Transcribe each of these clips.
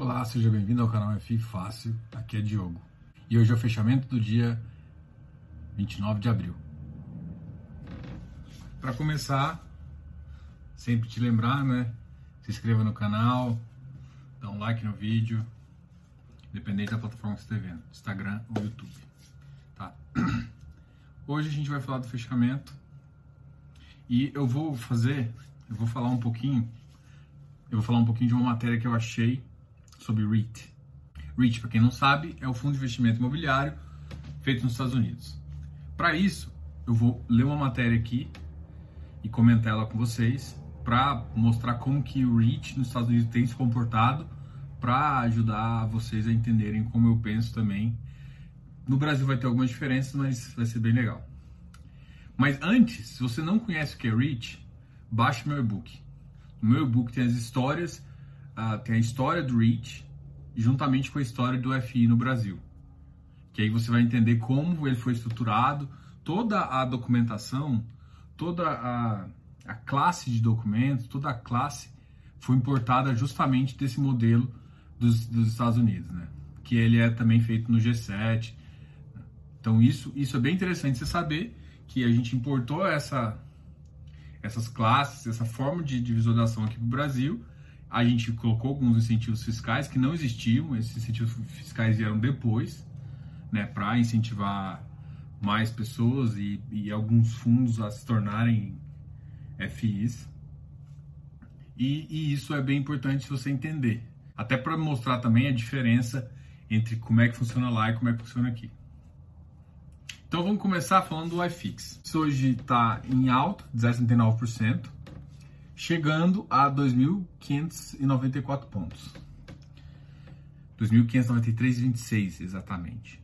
Olá, seja bem-vindo ao canal FI Fácil, aqui é Diogo. E hoje é o fechamento do dia 29 de abril. Para começar, sempre te lembrar, né? Se inscreva no canal, dá um like no vídeo, independente da plataforma que você esteja vendo, Instagram ou YouTube. Tá? Hoje a gente vai falar do fechamento e eu vou fazer, eu vou falar um pouquinho, eu vou falar um pouquinho de uma matéria que eu achei sobre REIT. REIT, para quem não sabe, é o fundo de investimento imobiliário feito nos Estados Unidos. Para isso, eu vou ler uma matéria aqui e comentar ela com vocês para mostrar como que o REIT nos Estados Unidos tem se comportado para ajudar vocês a entenderem como eu penso também. No Brasil vai ter algumas diferenças, mas vai ser bem legal. Mas antes, se você não conhece o que é REIT, baixe meu e-book. No meu e-book tem as histórias tem a história do REACH juntamente com a história do FI no Brasil. Que aí você vai entender como ele foi estruturado, toda a documentação, toda a, a classe de documentos, toda a classe foi importada justamente desse modelo dos, dos Estados Unidos, né? Que ele é também feito no G7. Então isso, isso é bem interessante você saber que a gente importou essa, essas classes, essa forma de, de visualização aqui para o Brasil a gente colocou alguns incentivos fiscais que não existiam, esses incentivos fiscais vieram depois, né, para incentivar mais pessoas e, e, alguns fundos a se tornarem FIs. E, e isso é bem importante você entender, até para mostrar também a diferença entre como é que funciona lá e como é que funciona aqui. Então vamos começar falando do iFix. Isso hoje está em alta, 10,39% chegando a 2.594 pontos. 2.593,26 exatamente.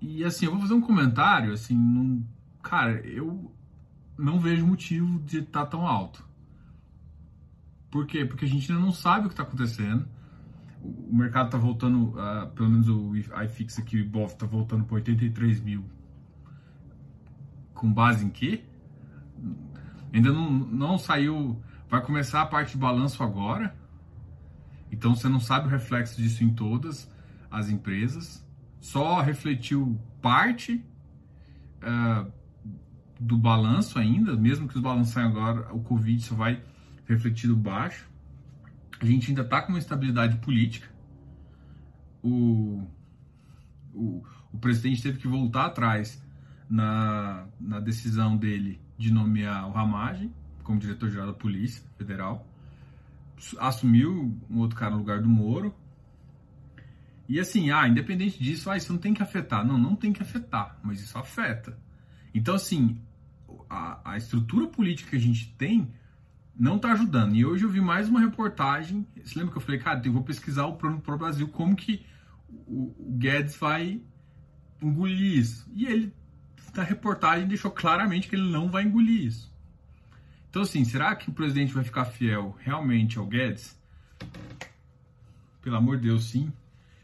E assim, eu vou fazer um comentário, assim, num, cara, eu não vejo motivo de estar tá tão alto. Por quê? Porque a gente ainda não sabe o que está acontecendo. O mercado está voltando, uh, pelo menos o iFix aqui, o IBOF está voltando para 83 mil. Com base em quê? Ainda não, não saiu. Vai começar a parte de balanço agora. Então você não sabe o reflexo disso em todas as empresas. Só refletiu parte uh, do balanço ainda, mesmo que os balanços saiam agora, o Covid só vai refletido baixo. A gente ainda está com uma estabilidade política. O, o, o presidente teve que voltar atrás na, na decisão dele de nomear o Ramagem como diretor-geral da Polícia Federal. Assumiu um outro cara no lugar do Moro. E assim, ah, independente disso, ah, isso não tem que afetar. Não, não tem que afetar, mas isso afeta. Então, assim, a, a estrutura política que a gente tem não está ajudando. E hoje eu vi mais uma reportagem. Você lembra que eu falei, cara, eu vou pesquisar o plano para o Brasil, como que o, o Guedes vai engolir isso. E ele na reportagem deixou claramente que ele não vai engolir isso. Então, assim, será que o presidente vai ficar fiel realmente ao Guedes? Pelo amor de Deus, sim.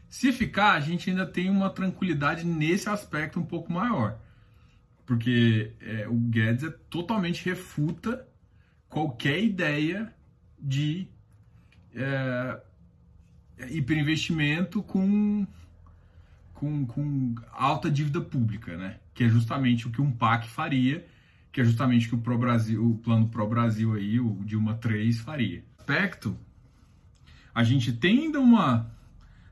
Se ficar, a gente ainda tem uma tranquilidade nesse aspecto um pouco maior. Porque é, o Guedes é totalmente refuta qualquer ideia de é, hiperinvestimento com com, com alta dívida pública, né? Que é justamente o que um PAC faria, que é justamente o que o, Pro Brasil, o plano Pro Brasil aí, o Dilma 3 faria. Aspecto, a gente tem ainda uma.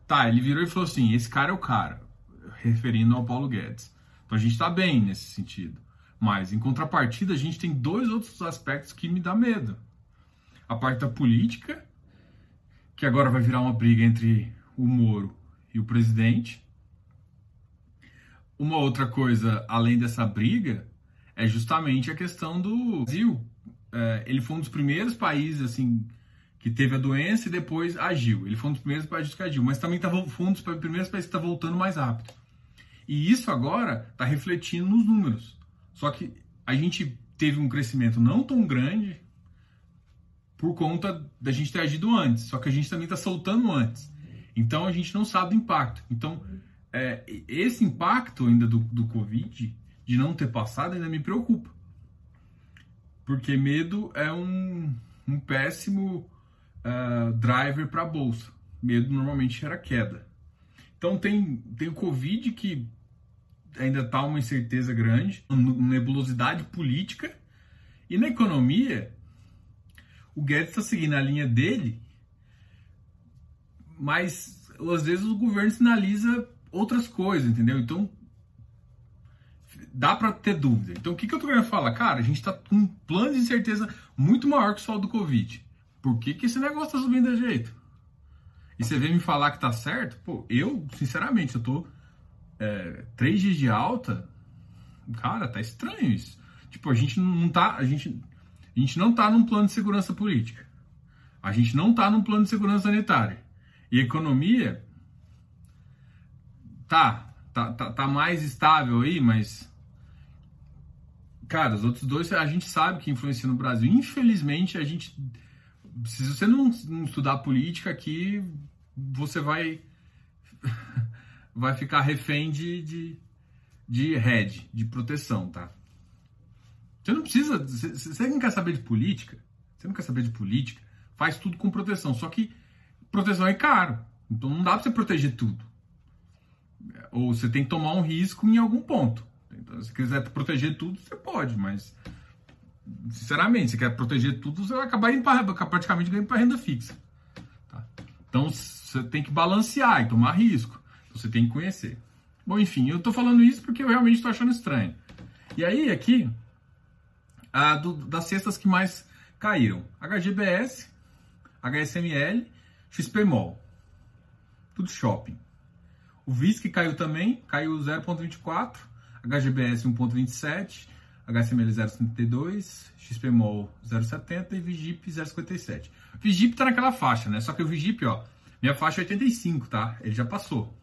Tá, ele virou e falou assim: esse cara é o cara, referindo ao Paulo Guedes. Então a gente tá bem nesse sentido. Mas, em contrapartida, a gente tem dois outros aspectos que me dá medo. A parte da política, que agora vai virar uma briga entre o Moro e o presidente, uma outra coisa, além dessa briga, é justamente a questão do Brasil. É, ele foi um dos primeiros países assim que teve a doença e depois agiu. Ele foi um dos primeiros países que agiu, mas também tá, foi um dos primeiros países que está voltando mais rápido. E isso agora está refletindo nos números. Só que a gente teve um crescimento não tão grande por conta da gente ter agido antes. Só que a gente também está soltando antes. Então a gente não sabe do impacto. Então é, esse impacto ainda do, do Covid, de não ter passado, ainda me preocupa. Porque medo é um, um péssimo uh, driver para a bolsa. Medo normalmente era queda. Então tem, tem o Covid que ainda está uma incerteza grande, uma nebulosidade política. E na economia, o Guedes está seguindo a linha dele, mas às vezes o governo sinaliza outras coisas, entendeu? Então dá para ter dúvida. Então o que, que eu tô querendo falar? Cara, a gente está com um plano de incerteza muito maior que o do Covid. Por que, que esse negócio tá subindo de jeito? E você vem me falar que tá certo? Pô, eu, sinceramente, eu tô é, três dias de alta. Cara, tá estranho isso. Tipo, a gente não tá. A gente, a gente não tá num plano de segurança política. A gente não tá num plano de segurança sanitária. E economia. Tá, tá, tá, tá mais estável aí, mas. Cara, os outros dois a gente sabe que influencia no Brasil. Infelizmente, a gente se você não, não estudar política aqui, você vai vai ficar refém de, de, de head, de proteção, tá? Você não precisa. Você, você não quer saber de política? Você não quer saber de política? Faz tudo com proteção. Só que proteção é caro. Então não dá pra você proteger tudo. Ou você tem que tomar um risco em algum ponto. Então, se quiser proteger tudo, você pode, mas sinceramente, você quer proteger tudo, você vai acabar indo pra, praticamente ganhando para renda fixa. Tá? Então você tem que balancear e tomar risco. Você tem que conhecer. Bom, enfim, eu estou falando isso porque eu realmente estou achando estranho. E aí, aqui, a do, das cestas que mais caíram: HGBS, HSML, XPMOL. Tudo shopping. O VISC caiu também, caiu 0,24, HGBS 1,27, HCML 0,32, XPMOL 0,70 e VGIP 0,57. VGIP tá naquela faixa, né? Só que o VGIP, ó, minha faixa é 85, tá? Ele já passou.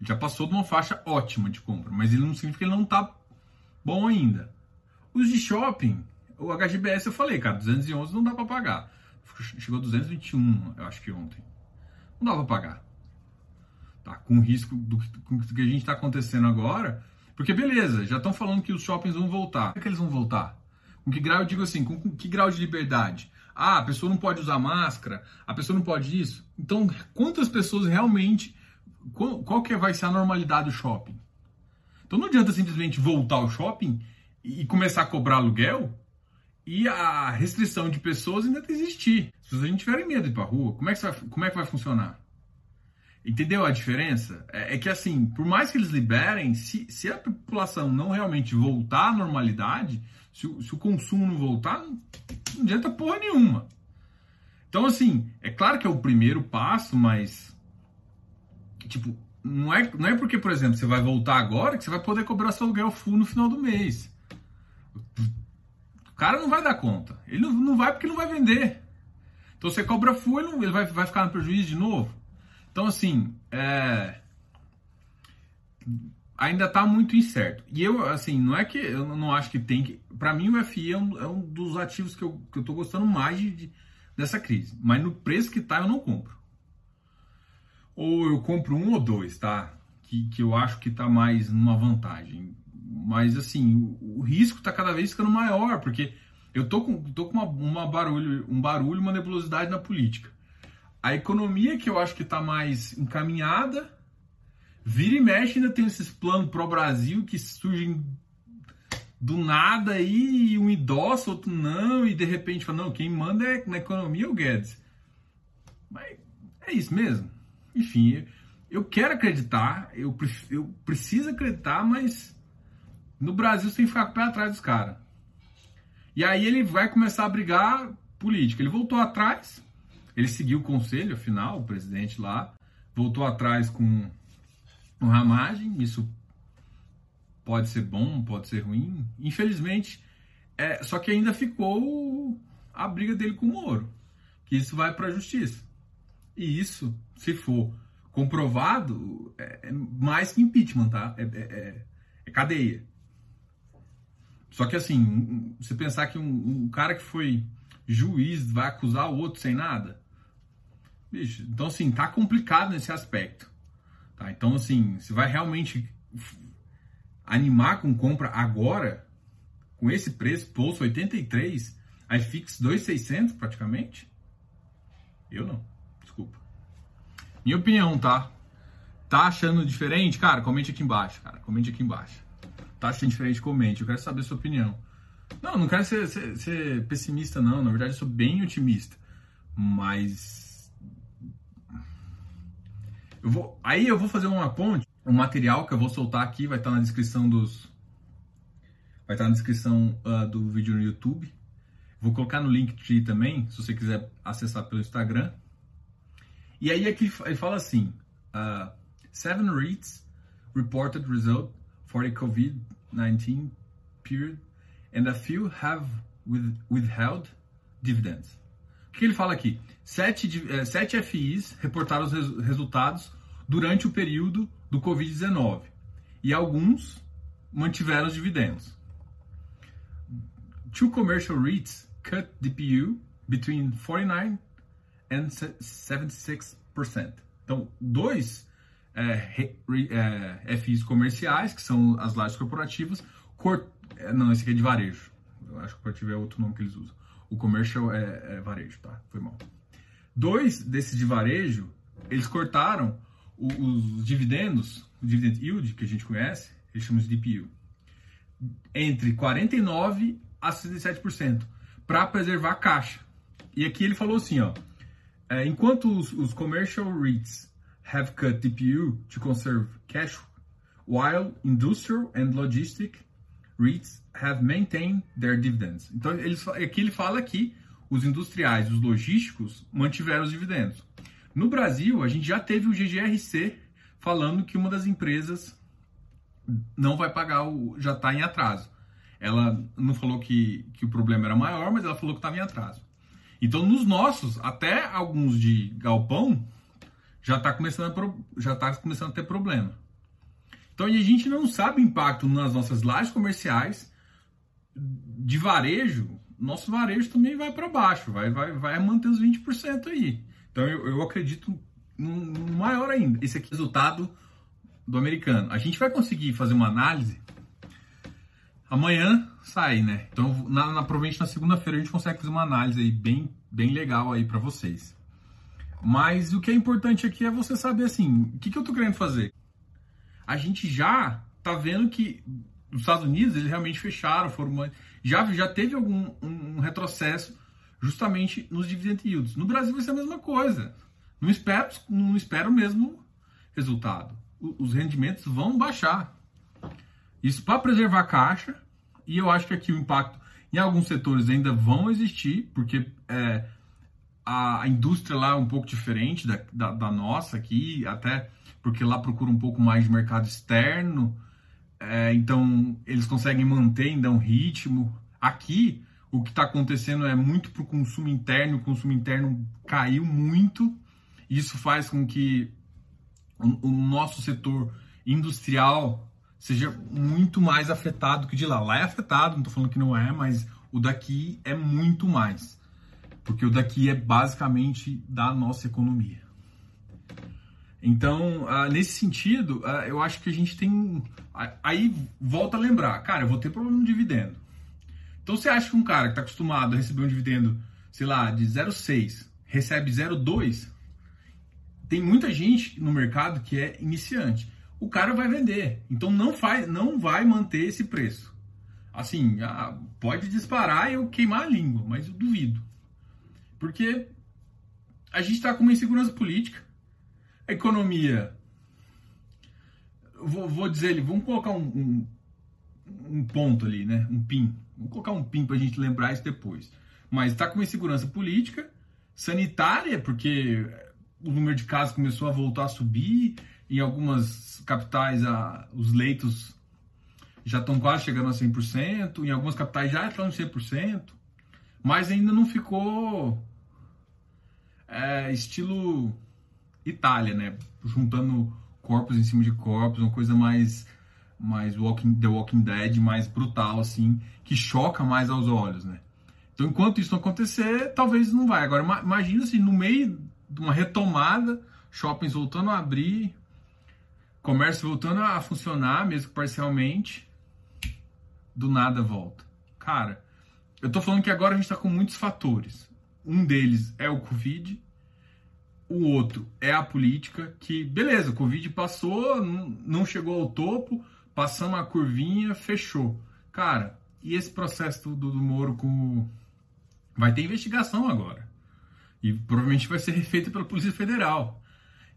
Ele já passou de uma faixa ótima de compra, mas ele não significa que ele não tá bom ainda. Os de shopping, o HGBS eu falei, cara, 211 não dá para pagar. Chegou a 221, eu acho que ontem. Não dá para pagar. Tá? Com o risco do, o que a gente está acontecendo agora, porque beleza, já estão falando que os shoppings vão voltar. Como é que eles vão voltar? Com que grau, eu digo assim, com, com que grau de liberdade? Ah, a pessoa não pode usar máscara, a pessoa não pode isso. Então, quantas pessoas realmente, qual, qual que vai ser a normalidade do shopping? Então não adianta simplesmente voltar ao shopping e começar a cobrar aluguel e a restrição de pessoas ainda existir. Se a gente tiver medo de ir para rua, como é, que vai, como é que vai funcionar? Entendeu a diferença? É, é, que assim, por mais que eles liberem, se, se a população não realmente voltar à normalidade, se o, se o consumo não voltar, não, não adianta porra nenhuma. Então, assim, é claro que é o primeiro passo, mas. Tipo, não é, não é porque, por exemplo, você vai voltar agora que você vai poder cobrar seu aluguel full no final do mês. O cara não vai dar conta. Ele não, não vai porque não vai vender. Então você cobra full, ele, não, ele vai, vai ficar no prejuízo de novo. Então, assim, é... ainda está muito incerto. E eu, assim, não é que eu não acho que tem que. Para mim, o FI é um, é um, dos ativos que eu, que eu gostando mais de, de, dessa crise. Mas no preço que tá, eu não compro. Ou eu compro um ou dois, tá? Que, que eu acho que tá mais numa vantagem. Mas, assim, o, o risco tá cada vez ficando maior, porque eu tô com, tô com uma, uma barulho, um barulho, uma nebulosidade na política. A economia que eu acho que está mais encaminhada, vira e mexe ainda tem esses planos pro Brasil que surgem do nada aí, um idoso, outro não, e de repente fala, não, quem manda é na economia é o Guedes. Mas é isso mesmo. Enfim, eu quero acreditar, eu, eu preciso acreditar, mas no Brasil você tem que ficar com o pé atrás dos caras. E aí ele vai começar a brigar política. Ele voltou atrás, ele seguiu o conselho, afinal, o presidente lá voltou atrás com o ramagem. Isso pode ser bom, pode ser ruim. Infelizmente, é, só que ainda ficou a briga dele com o Moro, que isso vai para a justiça. E isso, se for comprovado, é, é mais que impeachment, tá? É, é, é, é, cadeia. Só que assim, você pensar que um, um cara que foi juiz vai acusar o outro sem nada, Bicho, então assim, tá complicado nesse aspecto. Tá? Então assim, se vai realmente animar com compra agora, com esse preço, Pulse 83, iFix 2,600 praticamente, Eu não. Desculpa. Minha opinião, tá? Tá achando diferente? Cara, comente aqui embaixo, cara. Comente aqui embaixo. Tá achando diferente? Comente. Eu quero saber a sua opinião. Não, não quero ser, ser, ser pessimista, não. Na verdade, eu sou bem otimista. Mas. Eu vou, aí eu vou fazer uma ponte. Um material que eu vou soltar aqui vai estar na descrição dos. Vai estar na descrição uh, do vídeo no YouTube. Vou colocar no link também, se você quiser acessar pelo Instagram. E aí aqui ele fala assim: uh, seven REITs reported result for the COVID-19 period, and a few have withheld dividends. Que ele fala aqui? Sete, eh, sete FIs reportaram os res, resultados durante o período do Covid-19 e alguns mantiveram os dividendos. Two commercial REITs cut DPU between 49 and 76%. Então, dois é, é, FIs comerciais, que são as lajes corporativas, cort... É, não, esse aqui é de varejo. Eu acho que corporativo é outro nome que eles usam. O commercial é, é varejo, tá? Foi mal. Dois desses de varejo, eles cortaram os, os dividendos, o dividend yield, que a gente conhece, eles chamam de DPU, entre 49% a 67%, para preservar a caixa. E aqui ele falou assim, ó, é, enquanto os, os, commercial REITs have cut DPU to conserve cash, while industrial and logistic REITs have maintained their dividends. Então ele, aqui ele fala que os industriais, os logísticos mantiveram os dividendos. No Brasil, a gente já teve o GGRC falando que uma das empresas não vai pagar o já está em atraso. Ela não falou que, que o problema era maior, mas ela falou que estava em atraso. Então, nos nossos, até alguns de galpão, já está começando, já tá começando a ter problema. Então, a gente não sabe o impacto nas nossas lajes comerciais de varejo. Nosso varejo também vai para baixo, vai, vai, vai manter os 20% aí. Então, eu, eu acredito no maior ainda. Esse aqui é o resultado do americano. A gente vai conseguir fazer uma análise Amanhã sai, né? Então, na, na, provavelmente na segunda-feira a gente consegue fazer uma análise aí bem, bem legal aí para vocês. Mas o que é importante aqui é você saber assim, o que, que eu tô querendo fazer? A gente já tá vendo que os Estados Unidos eles realmente fecharam, foram já já teve algum um, retrocesso justamente nos dividend yields. No Brasil vai ser a mesma coisa. Não espero, não espero o mesmo resultado. Os rendimentos vão baixar. Isso para preservar a caixa, e eu acho que aqui o impacto em alguns setores ainda vão existir, porque é, a, a, indústria lá é um pouco diferente da, da, da, nossa aqui, até porque lá procura um pouco mais de mercado externo, é, então eles conseguem manter ainda um ritmo. Aqui, o que está acontecendo é muito para o consumo interno, o consumo interno caiu muito, isso faz com que o, o nosso setor industrial seja muito mais afetado que o de lá. Lá é afetado, não estou falando que não é, mas o daqui é muito mais. Porque o daqui é basicamente da nossa economia. Então, uh, nesse sentido, uh, eu acho que a gente tem. Aí volta a lembrar, cara, eu vou ter problema no dividendo. Então, você acha que um cara que está acostumado a receber um dividendo, sei lá, de 0,6, recebe 0,2, tem muita gente no mercado que é iniciante o cara vai vender. Então não faz, não vai manter esse preço. Assim, ah, pode disparar e eu queimar a língua, mas eu duvido. Porque a gente está com uma insegurança política, economia. Vou, vou dizer, vamos colocar um, um, um, ponto ali, né? Um pin. Vamos colocar um pin para a gente lembrar isso depois. Mas está com insegurança política, sanitária, porque o número de casos começou a voltar a subir em algumas capitais, a, os leitos já estão quase chegando a 100%, em algumas capitais já estão em 100%, mas ainda não ficou é, estilo Itália, né? Juntando corpos em cima de corpos, uma coisa mais mais walking, The Walking Dead, mais brutal, assim, que choca mais aos olhos, né? Então, enquanto isso não acontecer, talvez não vai. Agora, imagina se no meio de uma retomada, shoppings voltando a abrir, comércio voltando a funcionar, mesmo parcialmente, do nada volta. Cara, eu tô falando que agora a gente tá com muitos fatores. Um deles é o Covid, o outro é a política, que beleza, Covid passou, não chegou ao topo, passamos a curvinha, fechou. Cara, e esse processo do, do Moro com. Vai ter investigação agora. E provavelmente vai ser feita pela Polícia Federal.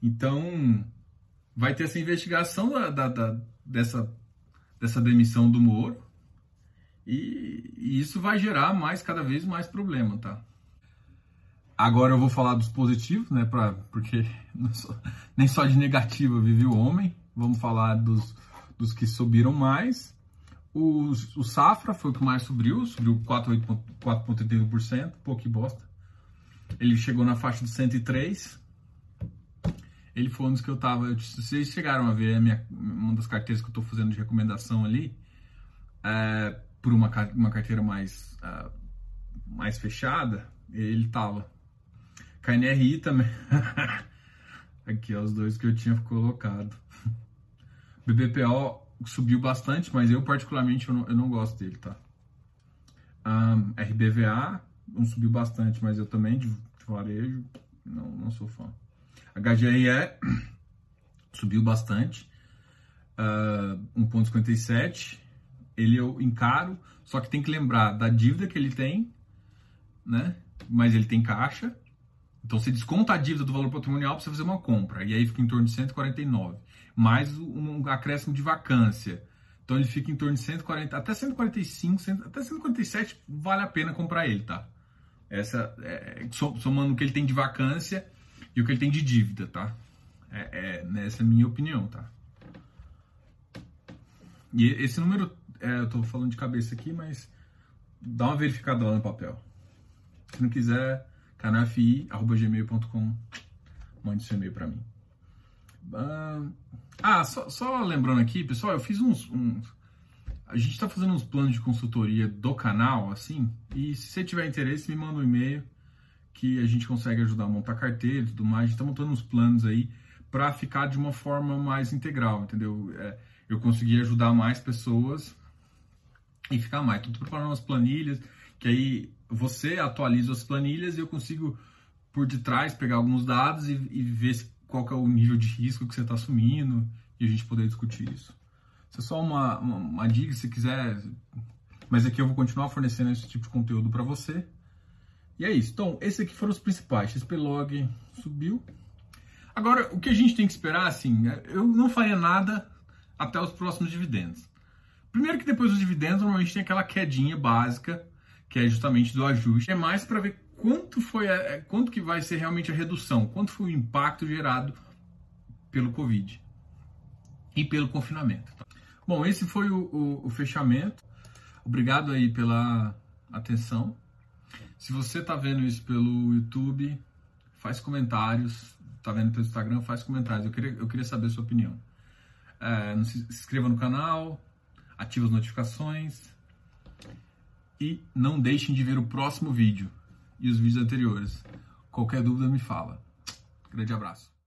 Então, vai ter essa investigação da, da, da, dessa, dessa demissão do Moro. E, e, isso vai gerar mais, cada vez mais problema, tá? Agora eu vou falar dos positivos, né? Pra, porque só, nem só de negativa vive o homem. Vamos falar dos, dos que subiram mais. O, o Safra foi o que mais subiu, subiu 4,31%, pouco que bosta. Ele chegou na faixa de 103. Ele foi um dos que eu tava. Vocês chegaram a ver a minha, uma das carteiras que eu estou fazendo de recomendação ali, é, por uma, uma carteira mais, uh, mais fechada, ele tava. KNRI também. Aqui, ó, os dois que eu tinha colocado. BBPO subiu bastante, mas eu particularmente eu não, eu não gosto dele, tá? Um, RBVA subiu bastante, mas eu também de, de varejo não, não sou fã. HGRE subiu bastante, uh, 1,57. Ele eu encaro, só que tem que lembrar da dívida que ele tem, né? Mas ele tem caixa. Então você desconta a dívida do valor patrimonial para você fazer uma compra. E aí fica em torno de 149 mais um acréscimo de vacância. Então ele fica em torno de 140, até 145, 100, até 147 vale a pena comprar ele, tá? Essa é, somando o que ele tem de vacância e o que ele tem de dívida, tá? É, é nessa é minha opinião, tá? E esse número, é, eu tô falando de cabeça aqui, mas dá uma verificada lá no papel. Se não quiser, canalfi.gmail.com, mande seu e-mail para mim. Ah, só, só, lembrando aqui, pessoal, eu fiz uns. uns a gente está fazendo uns planos de consultoria do canal, assim, e se você tiver interesse, me manda um e-mail que a gente consegue ajudar a montar carteira e tudo mais. A gente está montando uns planos aí para ficar de uma forma mais integral, entendeu? É, eu consegui ajudar mais pessoas e ficar mais. Estou preparando umas planilhas, que aí você atualiza as planilhas e eu consigo, por detrás, pegar alguns dados e, e ver qual é o nível de risco que você está assumindo e a gente poder discutir isso. Isso é só uma, uma, uma dica, se quiser, mas aqui eu vou continuar fornecendo esse tipo de conteúdo para você. E é isso. Então, esses aqui foram os principais. XP Log subiu. Agora, o que a gente tem que esperar, assim, é, eu não faria nada até os próximos dividendos. Primeiro que depois dos dividendos, normalmente tem aquela quedinha básica, que é justamente do ajuste. É mais para ver quanto foi a, é, quanto que vai ser realmente a redução, quanto foi o impacto gerado pelo Covid e pelo confinamento. Tá? Bom, esse foi o, o, o, fechamento. Obrigado aí pela atenção. Se você está vendo isso pelo YouTube, faz comentários. Está vendo pelo Instagram, faz comentários. Eu queria, eu queria saber a sua opinião. É, se inscreva no canal, ative as notificações e não deixem de ver o próximo vídeo e os vídeos anteriores. Qualquer dúvida me fala. Grande abraço.